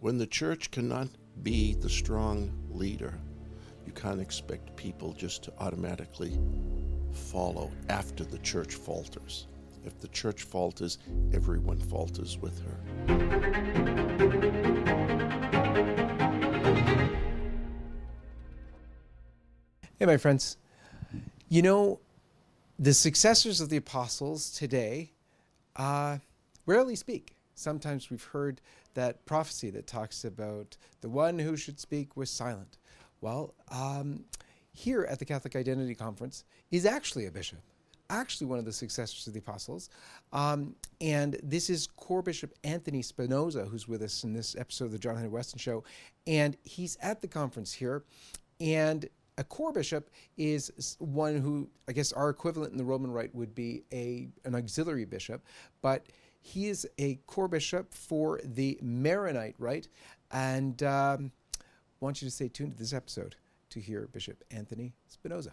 When the church cannot be the strong leader, you can't expect people just to automatically follow after the church falters. If the church falters, everyone falters with her. Hey, my friends. You know, the successors of the apostles today uh, rarely speak. Sometimes we've heard that prophecy that talks about the one who should speak was silent. Well, um, here at the Catholic Identity Conference is actually a bishop, actually one of the successors of the apostles. Um, and this is Chorbishop Anthony Spinosa, who's with us in this episode of the John-Henry Westen Show. And he's at the conference here. And a chorbishop is one who, I guess, our equivalent in the Roman Rite would be a an auxiliary bishop, but he is a chorbishop for the Maronite Rite, and um, want you to stay tuned to this episode to hear Bishop Anthony Spinosa.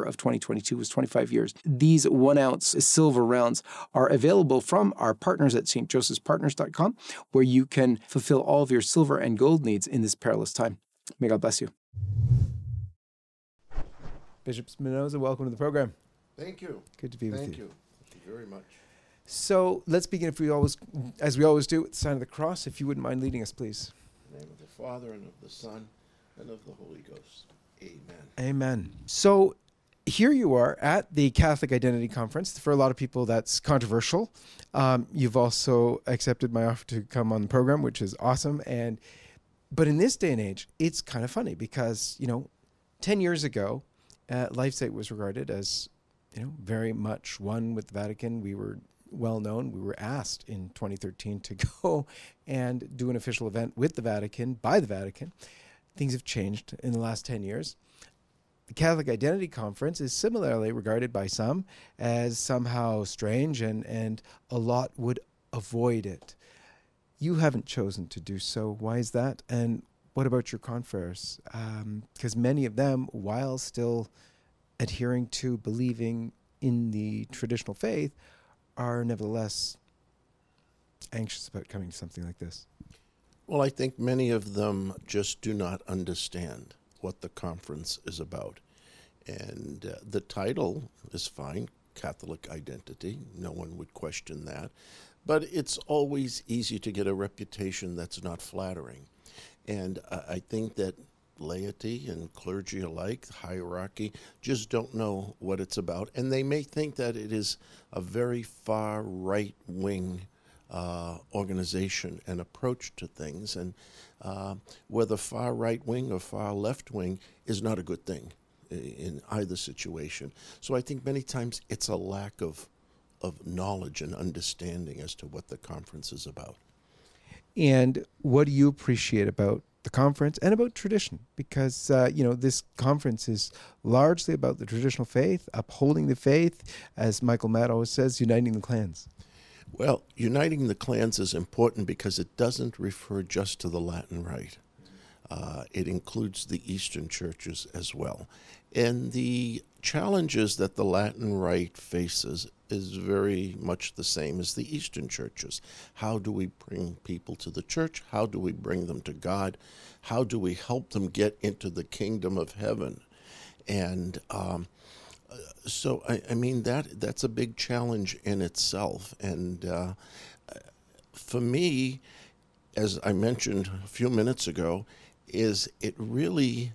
September of 2022 was 25 years. These one ounce silver rounds are available from our partners at stjosephspartners.com, where you can fulfill all of your silver and gold needs in this perilous time. May God bless you. Bishop Spinosa, welcome to the program. Thank you. Good to be Thank with you. you. Thank you very much. So let's begin, if we always, as we always do, with the sign of the cross. If you wouldn't mind leading us, please. In the name of the Father and of the Son and of the Holy Ghost. Amen. Amen. So here you are at the Catholic Identity Conference. For a lot of people, that's controversial. Um, you've also accepted my offer to come on the program, which is awesome. And but in this day and age, it's kind of funny because you know, ten years ago, uh, LifeSite was regarded as you know very much one with the Vatican. We were well known. We were asked in 2013 to go and do an official event with the Vatican by the Vatican. Things have changed in the last 10 years. The Catholic Identity Conference is similarly regarded by some as somehow strange, and, and a lot would avoid it. You haven't chosen to do so. Why is that? And what about your confreres? Because um, many of them, while still adhering to believing in the traditional faith, are nevertheless anxious about coming to something like this. Well, I think many of them just do not understand what the conference is about. And uh, the title is fine Catholic identity. No one would question that. But it's always easy to get a reputation that's not flattering. And uh, I think that laity and clergy alike, hierarchy, just don't know what it's about. And they may think that it is a very far right wing uh, organization and approach to things. And uh, whether far right wing or far left wing is not a good thing in either situation. So I think many times it's a lack of of knowledge and understanding as to what the conference is about. And what do you appreciate about the conference and about tradition? Because uh, you know this conference is largely about the traditional faith, upholding the faith, as Michael Matt always says, uniting the clans. Well, uniting the clans is important because it doesn't refer just to the Latin Rite. Uh, it includes the Eastern churches as well. And the challenges that the Latin Rite faces is very much the same as the Eastern churches. How do we bring people to the church? How do we bring them to God? How do we help them get into the kingdom of heaven? And um, so I, I, mean that that's a big challenge in itself. And uh, for me, as I mentioned a few minutes ago, is it really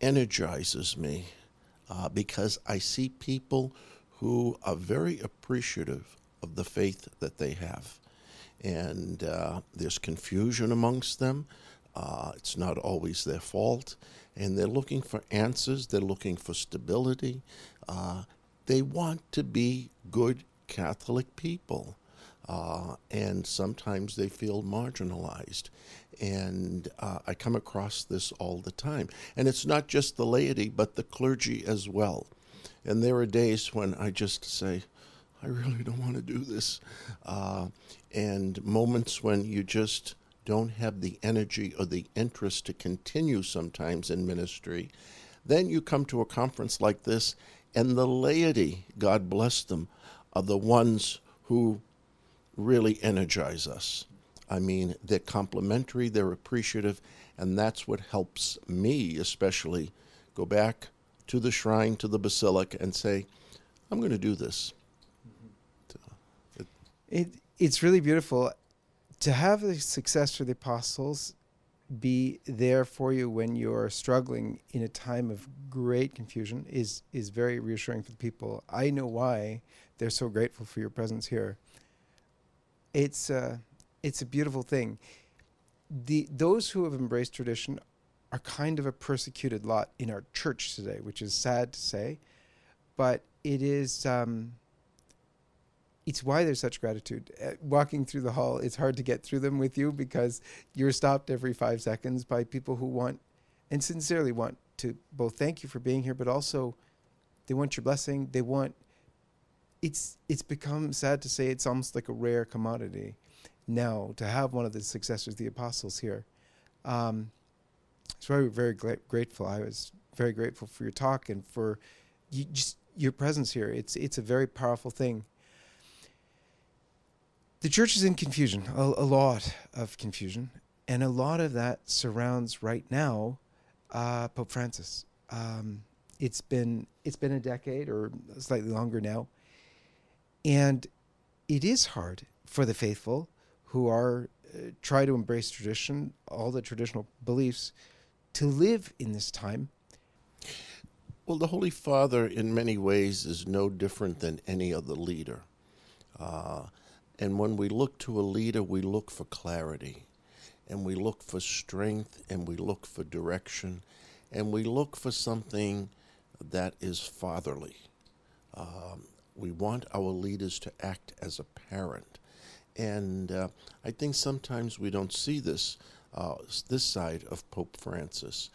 energizes me uh, because I see people who are very appreciative of the faith that they have. And uh, there's confusion amongst them. Uh, it's not always their fault. And they're looking for answers, they're looking for stability. Uh, they want to be good Catholic people. uh, and sometimes they feel marginalized. And uh, I come across this all the time. And it's not just the laity, but the clergy as well. And there are days when I just say, I really don't want to do this. Uh, and moments when you just don't have the energy or the interest to continue sometimes in ministry. Then you come to a conference like this, and the laity, God bless them, are the ones who really energize us. I mean, they're complimentary, they're appreciative, and that's what helps me, especially, go back to the shrine, to the basilica, and say, I'm going to do this. It, it's really beautiful to have the success for the apostles be there for you when you're struggling in a time of great confusion is is very reassuring for the people. I know why they're so grateful for your presence here. It's uh, it's a beautiful thing. The those who have embraced tradition are kind of a persecuted lot in our church today, which is sad to say, but it is. Um, it's why there's such gratitude. Uh, walking through the hall, it's hard to get through them with you because you're stopped every five seconds by people who want and sincerely want to both thank you for being here, but also they want your blessing. They want. It's it's become sad to say it's almost like a rare commodity now to have one of the successors, the apostles here. Um, so we're very grateful. I was very grateful for your talk and for you just your presence here. It's it's a very powerful thing the church is in confusion, a, a, lot of confusion, and a lot of that surrounds right now uh, Pope Francis. Um, it's been it's been a decade or slightly longer now, and it is hard for the faithful who are uh, try to embrace tradition, all the traditional beliefs, to live in this time. Well, the Holy Father, in many ways, is no different than any other leader. Uh, and when we look to a leader, we look for clarity, and we look for strength, and we look for direction, and we look for something that is fatherly. Um, we want our leaders to act as a parent. And uh, I think sometimes we don't see this, uh, this side of Pope Francis.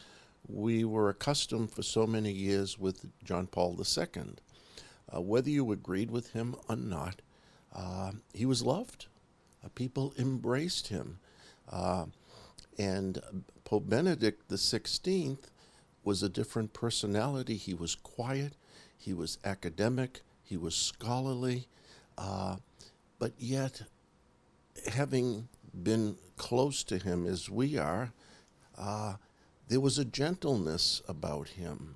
We were accustomed for so many years with John Paul II. Uh, whether you agreed with him or not, uh, he was loved. Uh, people embraced him. Uh, and Pope Benedict XVI was a different personality. He was quiet, he was academic, he was scholarly, uh, but yet, having been close to him as we are, uh, there was a gentleness about him.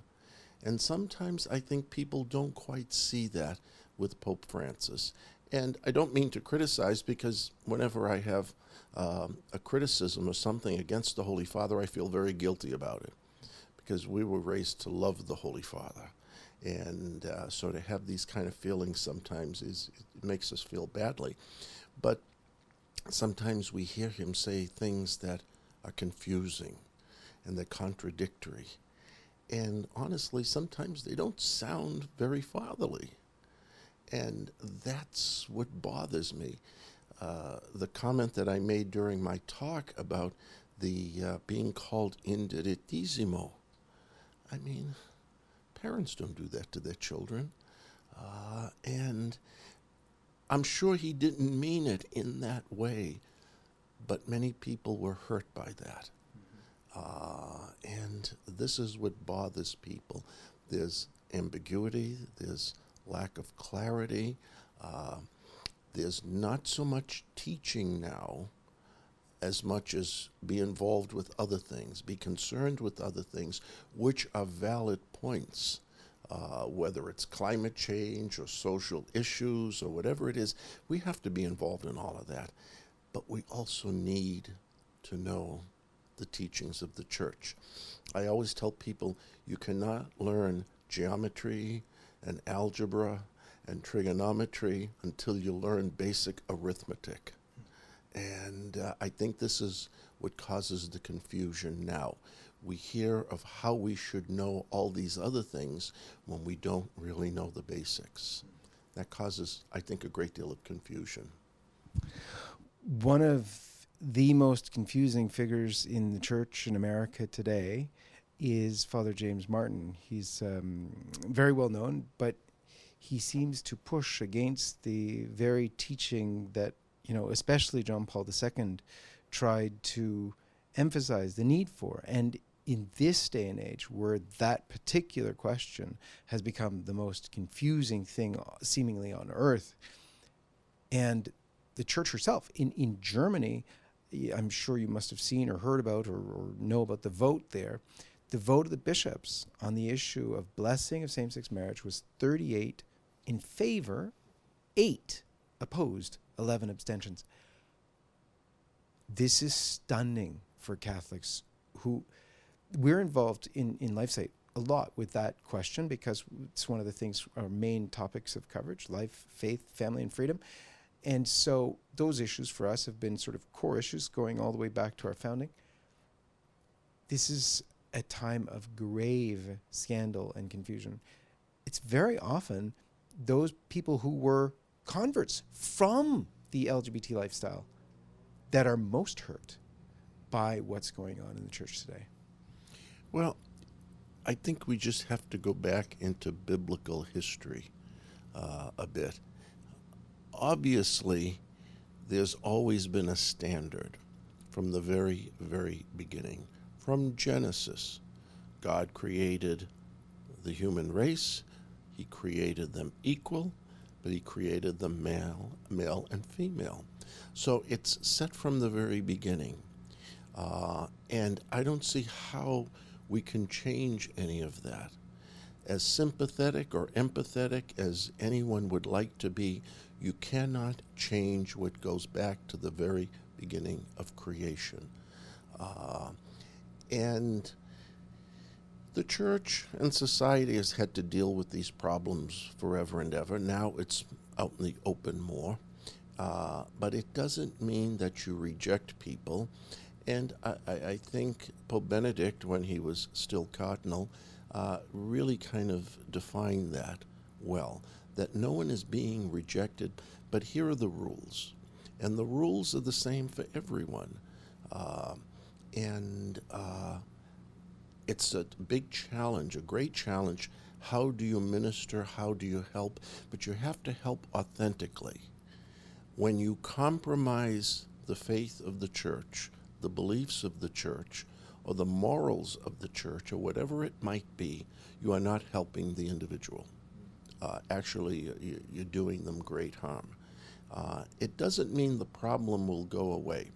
And sometimes I think people don't quite see that with Pope Francis. And I don't mean to criticize because whenever I have um, a criticism or something against the Holy Father, I feel very guilty about it because we were raised to love the Holy Father. And uh, so to have these kind of feelings sometimes is it makes us feel badly. But sometimes we hear him say things that are confusing and they're contradictory. And honestly, sometimes they don't sound very fatherly. And that's what bothers me. Uh, the comment that I made during my talk about the uh, being called indirettissimo. I mean, parents don't do that to their children. Uh, and I'm sure he didn't mean it in that way, but many people were hurt by that. Uh, and this is what bothers people. There's ambiguity, there's lack of clarity. Uh, there's not so much teaching now as much as be involved with other things, be concerned with other things, which are valid points. Uh, whether it's climate change or social issues or whatever it is, we have to be involved in all of that. But we also need to know the teachings of the church. I always tell people you cannot learn geometry and algebra and trigonometry until you learn basic arithmetic. And uh, I think this is what causes the confusion now. We hear of how we should know all these other things when we don't really know the basics. That causes, I think, a great deal of confusion. One of the most confusing figures in the church in America today is Father James Martin. He's um, very well known, but he seems to push against the very teaching that, you know, especially John Paul II tried to emphasize the need for. And in this day and age, where that particular question has become the most confusing thing seemingly on earth, and the church herself in, in Germany, I'm sure you must have seen or heard about or, or know about the vote there. The vote of the bishops on the issue of blessing of same sex marriage was 38 in favor, 8 opposed, 11 abstentions. This is stunning for Catholics who we're involved in, in LifeSite a lot with that question because it's one of the things, our main topics of coverage life, faith, family, and freedom. And so those issues for us have been sort of core issues going all the way back to our founding. This is a time of grave scandal and confusion. It's very often those people who were converts from the LGBT lifestyle that are most hurt by what's going on in the church today. Well, I think we just have to go back into biblical history uh, a bit obviously, there's always been a standard from the very, very beginning. From Genesis, God created the human race, He created them equal, but He created them male, male and female. So it's set from the very beginning. Uh, and I don't see how we can change any of that. As sympathetic or empathetic as anyone would like to be, you cannot change what goes back to the very beginning of creation. Uh, and the church and society has had to deal with these problems forever and ever. Now it's out in the open more. Uh, but it doesn't mean that you reject people. And I, I, think Pope Benedict, when he was still cardinal, uh, really kind of defined that well that no one is being rejected, but here are the rules. And the rules are the same for everyone. Uh, and uh, it's a big challenge, a great challenge. How do you minister? How do you help? But you have to help authentically. When you compromise the faith of the church, the beliefs of the church, or the morals of the church, or whatever it might be, you are not helping the individual uh, actually you're doing them great harm. Uh, it doesn't mean the problem will go away.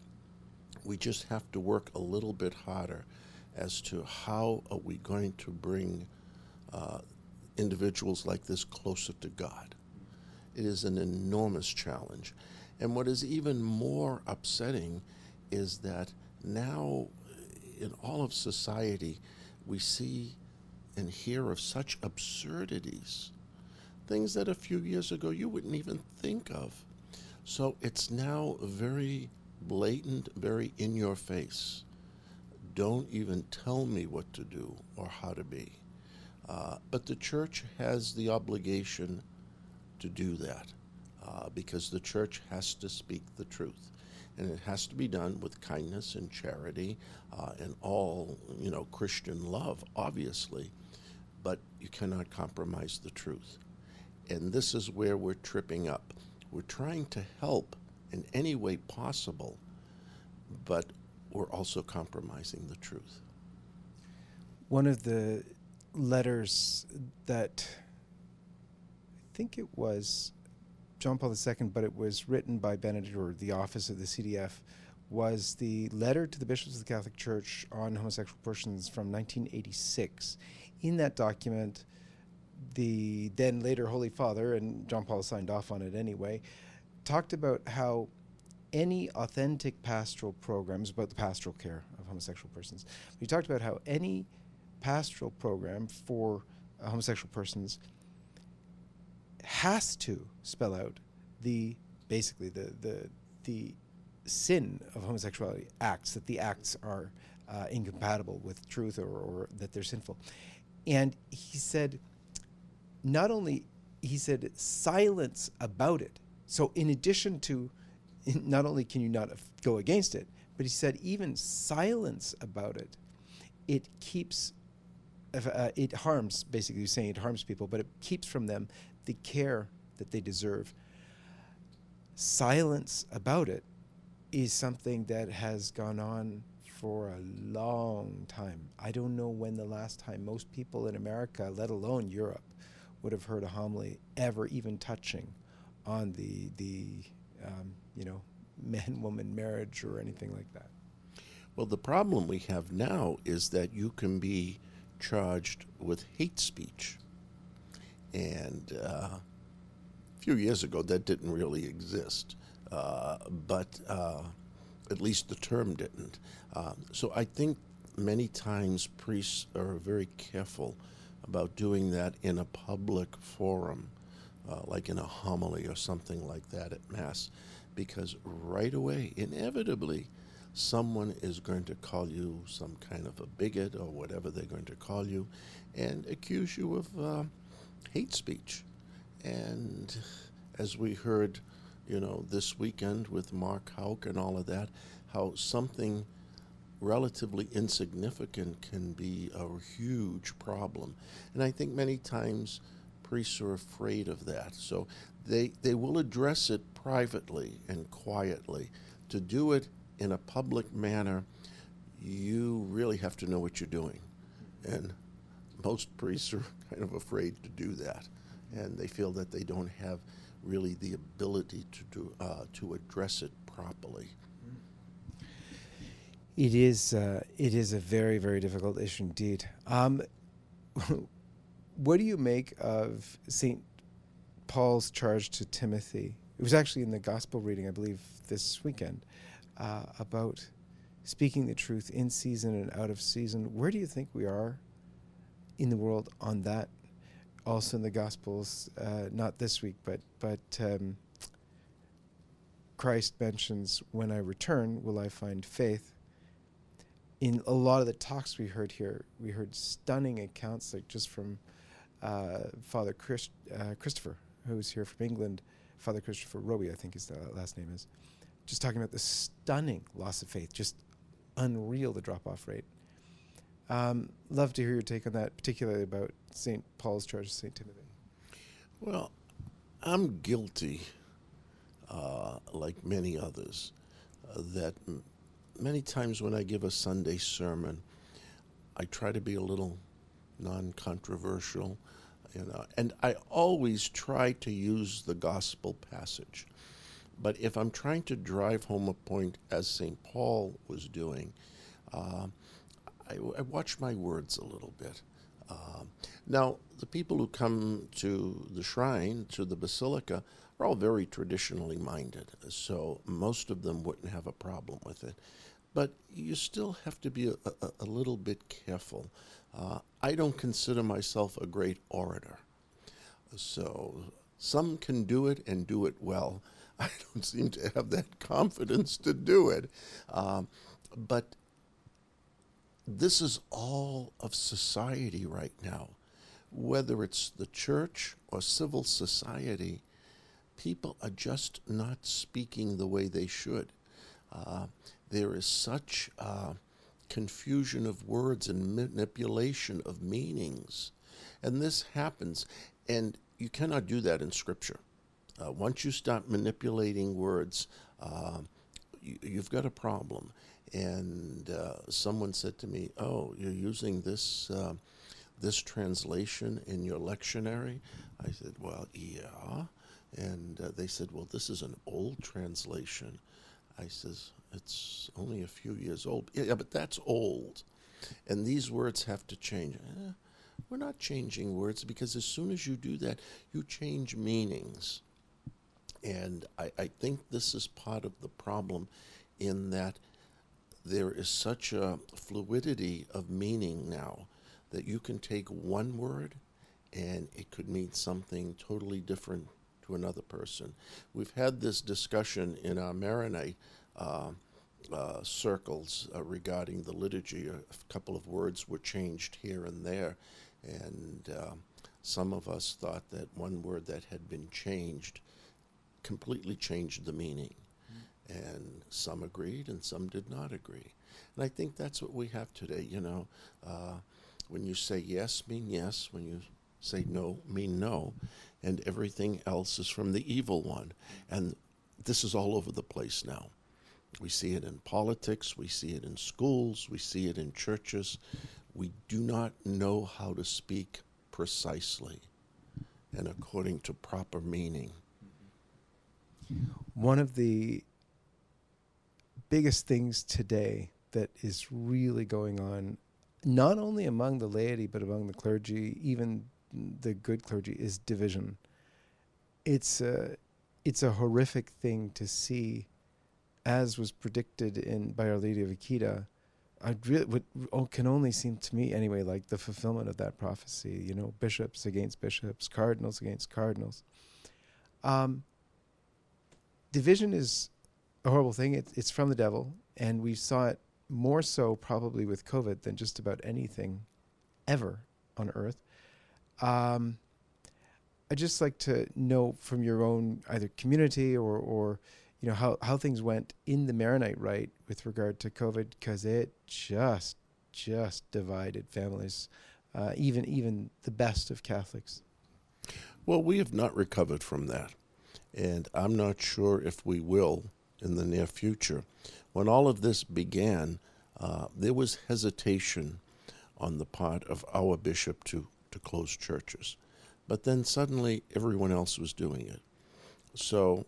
We just have to work a little bit harder as to how are we going to bring uh, individuals like this closer to God. It is an enormous challenge. And what is even more upsetting is that now in all of society, we see and hear of such absurdities things that a few years ago you wouldn't even think of. So it's now very blatant, very in your face. Don't even tell me what to do or how to be. Uh, but the church has the obligation to do that uh, because the church has to speak the truth. And it has to be done with kindness and charity uh, and all, you know, Christian love, obviously. But you cannot compromise the truth. And this is where we're tripping up. We're trying to help in any way possible, but we're also compromising the truth. One of the letters that I think it was John Paul II, but it was written by Benedict or the office of the CDF, was the letter to the bishops of the Catholic Church on homosexual persons from 1986. In that document, the then later Holy Father, and John Paul signed off on it anyway, talked about how any authentic pastoral programs about the pastoral care of homosexual persons. We talked about how any pastoral program for uh, homosexual persons has to spell out the basically the the the sin of homosexuality acts that the acts are uh, incompatible with truth or, or that they're sinful and he said not only he said silence about it. So in addition to not only can you not go against it, but he said even silence about it, it keeps, uh, it harms, basically, saying it harms people, but it keeps from them the care that they deserve. Silence about it is something that has gone on for a long time. I don't know when the last time most people in America, let alone Europe, would have heard a homily ever even touching on the the um, you know man woman marriage or anything like that. Well, the problem we have now is that you can be charged with hate speech. And uh, a few years ago, that didn't really exist. Uh, but uh, at least the term didn't. Um, so I think many times priests are very careful about doing that in a public forum, uh, like in a homily or something like that at Mass, because right away, inevitably, someone is going to call you some kind of a bigot or whatever they're going to call you and accuse you of uh, hate speech. And as we heard, you know, this weekend with Mark Houck and all of that, how something relatively insignificant can be a huge problem. And I think many times priests are afraid of that. So they, they will address it privately and quietly. To do it in a public manner, you really have to know what you're doing. And most priests are kind of afraid to do that. And they feel that they don't have really the ability to, do, uh, to address it properly. It is uh, it is a very very difficult issue indeed. Um, what do you make of Saint Paul's charge to Timothy? It was actually in the gospel reading, I believe, this weekend, uh, about speaking the truth in season and out of season. Where do you think we are in the world on that? Also in the Gospels, uh, not this week, but but um, Christ mentions, "When I return, will I find faith?" in a lot of the talks we heard here, we heard stunning accounts, like just from uh, Father Christ, uh, Christopher, who's here from England, Father Christopher Roby, I think his uh, last name is, just talking about the stunning loss of faith, just unreal the drop off rate. Um, love to hear your take on that, particularly about St. Paul's charge to St. Timothy. Well, I'm guilty, uh, like many others, uh, that m- many times when I give a Sunday sermon, I try to be a little non-controversial, you know, and I always try to use the gospel passage. But if I'm trying to drive home a point, as St. Paul was doing, uh, I, I watch my words a little bit. Um, now, the people who come to the shrine, to the basilica, are all very traditionally minded, so most of them wouldn't have a problem with it. But you still have to be a, a, a little bit careful. Uh, I don't consider myself a great orator, so some can do it and do it well. I don't seem to have that confidence to do it. Um, but this is all of society right now. Whether it's the church or civil society, people are just not speaking the way they should. Uh, there is such uh, confusion of words and manipulation of meanings. And this happens, and you cannot do that in Scripture. Uh, once you start manipulating words, uh, you, you've got a problem. And uh, someone said to me, "Oh, you're using this uh, this translation in your lectionary?" I said, "Well, yeah." And uh, they said, "Well, this is an old translation." I says, "It's only a few years old." Yeah, but that's old, and these words have to change. Eh, we're not changing words because as soon as you do that, you change meanings. And I, I think this is part of the problem in that there is such a fluidity of meaning now that you can take one word and it could mean something totally different to another person. We've had this discussion in our Maronite uh, uh, circles uh, regarding the liturgy. A couple of words were changed here and there, and uh, some of us thought that one word that had been changed completely changed the meaning. And some agreed and some did not agree. And I think that's what we have today. You know, uh, when you say yes, mean yes. When you say no, mean no. And everything else is from the evil one. And this is all over the place now. We see it in politics, we see it in schools, we see it in churches. We do not know how to speak precisely and according to proper meaning. One of the biggest things today that is really going on, not only among the laity, but among the clergy, even the good clergy, is division. It's a, it's a horrific thing to see, as was predicted in by Our Lady of Akita. I really would oh, can only seem to me anyway like the fulfillment of that prophecy. You know, bishops against bishops, cardinals against cardinals. Um, division is a horrible thing. It, it's from the devil, and we saw it more so probably with COVID than just about anything ever on earth. Um, I'd just like to know from your own either community or, or you know how, how things went in the Maronite rite with regard to COVID because it just just divided families, uh, even even the best of Catholics. Well, we have not recovered from that, and I'm not sure if we will in the near future. When all of this began, uh, there was hesitation on the part of our bishop to, to close churches. But then suddenly everyone else was doing it. So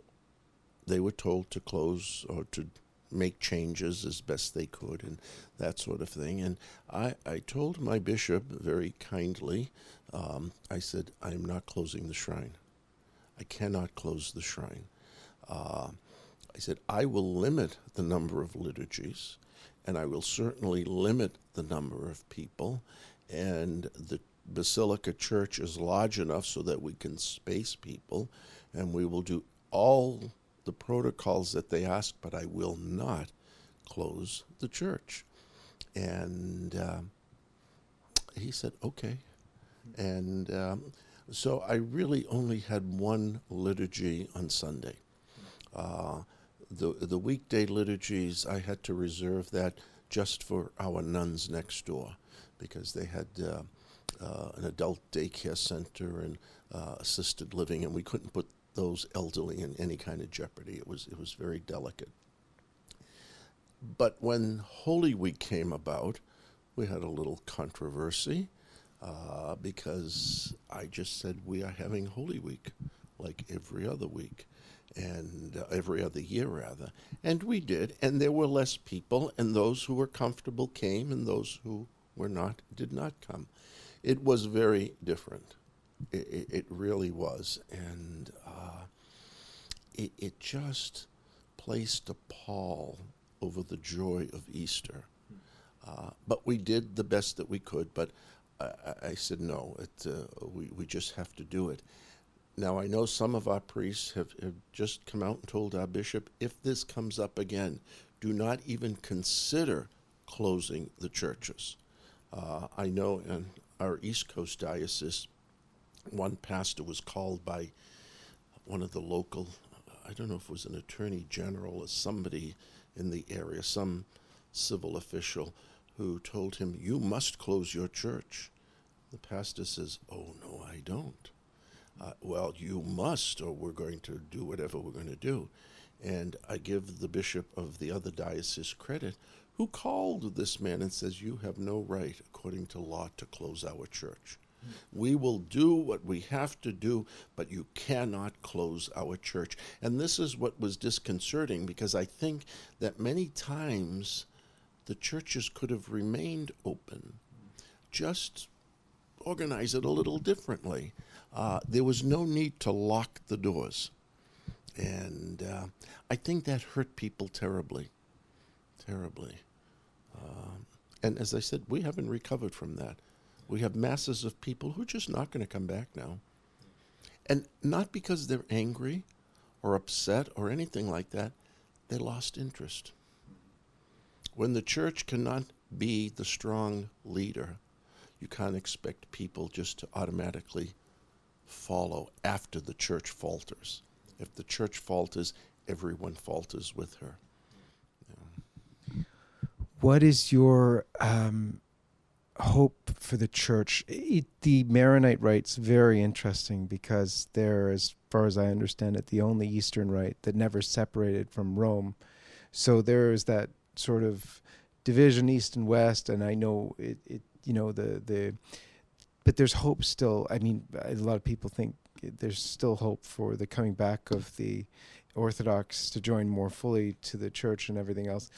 they were told to close or to make changes as best they could and that sort of thing. And I, I told my bishop very kindly, um, I said, I am not closing the shrine. I cannot close the shrine. Uh, I said, I will limit the number of liturgies, and I will certainly limit the number of people. And the Basilica Church is large enough so that we can space people, and we will do all the protocols that they ask, but I will not close the church. And uh, he said, okay. And um, so I really only had one liturgy on Sunday. Uh, the the weekday liturgies I had to reserve that just for our nuns next door because they had uh, uh, an adult daycare center and uh, assisted living, and we couldn't put those elderly in any kind of jeopardy. It was it was very delicate. But when Holy Week came about, we had a little controversy uh, because I just said we are having Holy Week like every other week and uh, every other year rather and we did and there were less people and those who were comfortable came and those who were not did not come it was very different it, it, really was. And uh, it, it just placed a pall over the joy of easter. Uh, but we did the best that we could but I, I said no it, uh, we, we just have to do it. Now, I know some of our priests have, have just come out and told our bishop if this comes up again, do not even consider closing the churches. Uh, I know in our East Coast diocese, one pastor was called by one of the local, I don't know if it was an attorney general or somebody in the area, some civil official, who told him, You must close your church. The pastor says, Oh, no, I don't uh, well, you must, or we're going to do whatever we're going to do. And I give the bishop of the other diocese credit, who called this man and says, You have no right, according to law, to close our church. We will do what we have to do, but you cannot close our church. And this is what was disconcerting because I think that many times the churches could have remained open, just organize it a little differently uh, there was no need to lock the doors. And uh, I think that hurt people terribly, terribly. Um, and as I said, we haven't recovered from that. We have masses of people who are just not going to come back now. And not because they're angry or upset or anything like that, they lost interest. When the church cannot be the strong leader, you can't expect people just to automatically follow after the church falters. If the church falters, everyone falters with her. What is your um, hope for the church? It, the Maronite rite's very interesting because they're, as far as I understand it, the only Eastern rite that never separated from Rome. So there is that sort of division east and west, and I know it. it you know the the, but there's hope still. I mean, a lot of people think there's still hope for the coming back of the Orthodox to join more fully to the church and everything else.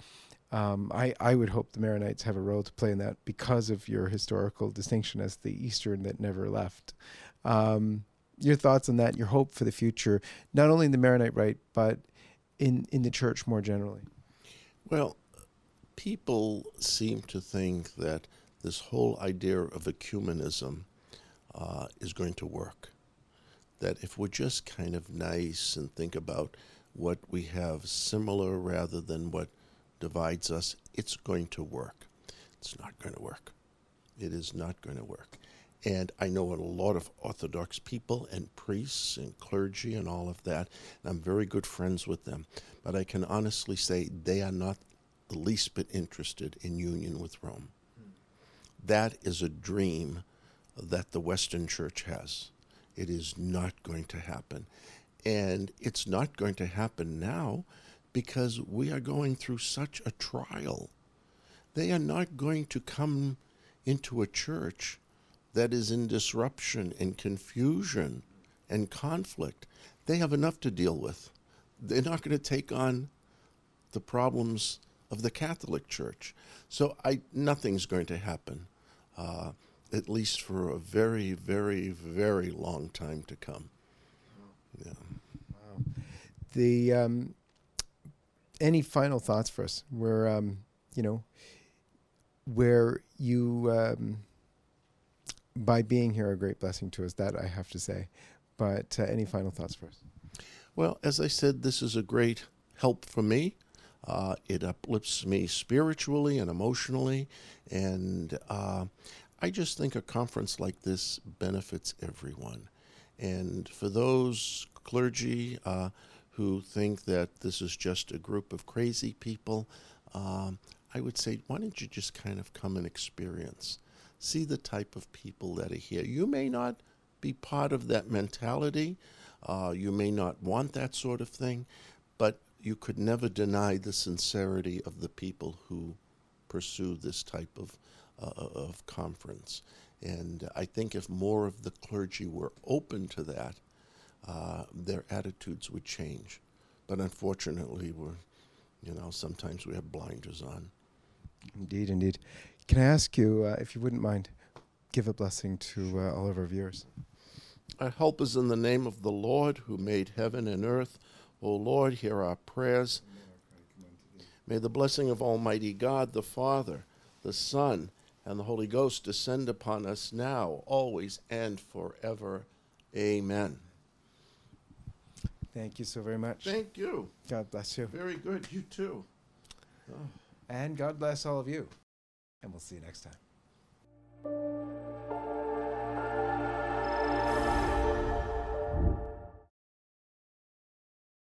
Um, I, I would hope the Maronites have a role to play in that because of your historical distinction as the Eastern that never left. Um, your thoughts on that, your hope for the future, not only in the Maronite rite, but in, in the church more generally? Well, people seem to think that this whole idea of ecumenism uh, is going to work. That if we're just kind of nice and think about what we have similar rather than what divides us, it's going to work. It's not going to work. It is not going to work. And I know a lot of Orthodox people and priests and clergy and all of that. I'm very good friends with them. But I can honestly say they are not the least bit interested in union with Rome. That is a dream that the Western Church has. It is not going to happen. And it's not going to happen now because we are going through such a trial. They are not going to come into a church that is in disruption and confusion and conflict. They have enough to deal with. They're not going to take on the problems of the Catholic Church. So I, nothing's going to happen, uh, at least for a very, very, very long time to come. Yeah. Wow. The um, any final thoughts for us? Where um, you know, where you um, by being here a great blessing to us. That I have to say. But uh, any final thoughts for us? Well, as I said, this is a great help for me. Uh, it uplifts me spiritually and emotionally, and uh, I just think a conference like this benefits everyone. And for those clergy uh, who think that this is just a group of crazy people, um, I would say, why don't you just kind of come and experience? See the type of people that are here. You may not be part of that mentality, uh, you may not want that sort of thing, but you could never deny the sincerity of the people who pursue this type of, uh, of conference. And I think if more of the clergy were open to that, uh, their attitudes would change. But unfortunately, we're, you know, sometimes we have blinders on. Indeed, indeed. Can I ask you, uh, if you wouldn't mind, give a blessing to uh, all of our viewers? Our help is in the name of the Lord who made heaven and earth. O Lord, hear our prayers. May the blessing of Almighty God, the Father, the Son, and the Holy Ghost descend upon us now, always, and forever. Amen. Thank you so very much. Thank you. God bless you. Very good. You too. And God bless all of you. And we'll see you next time.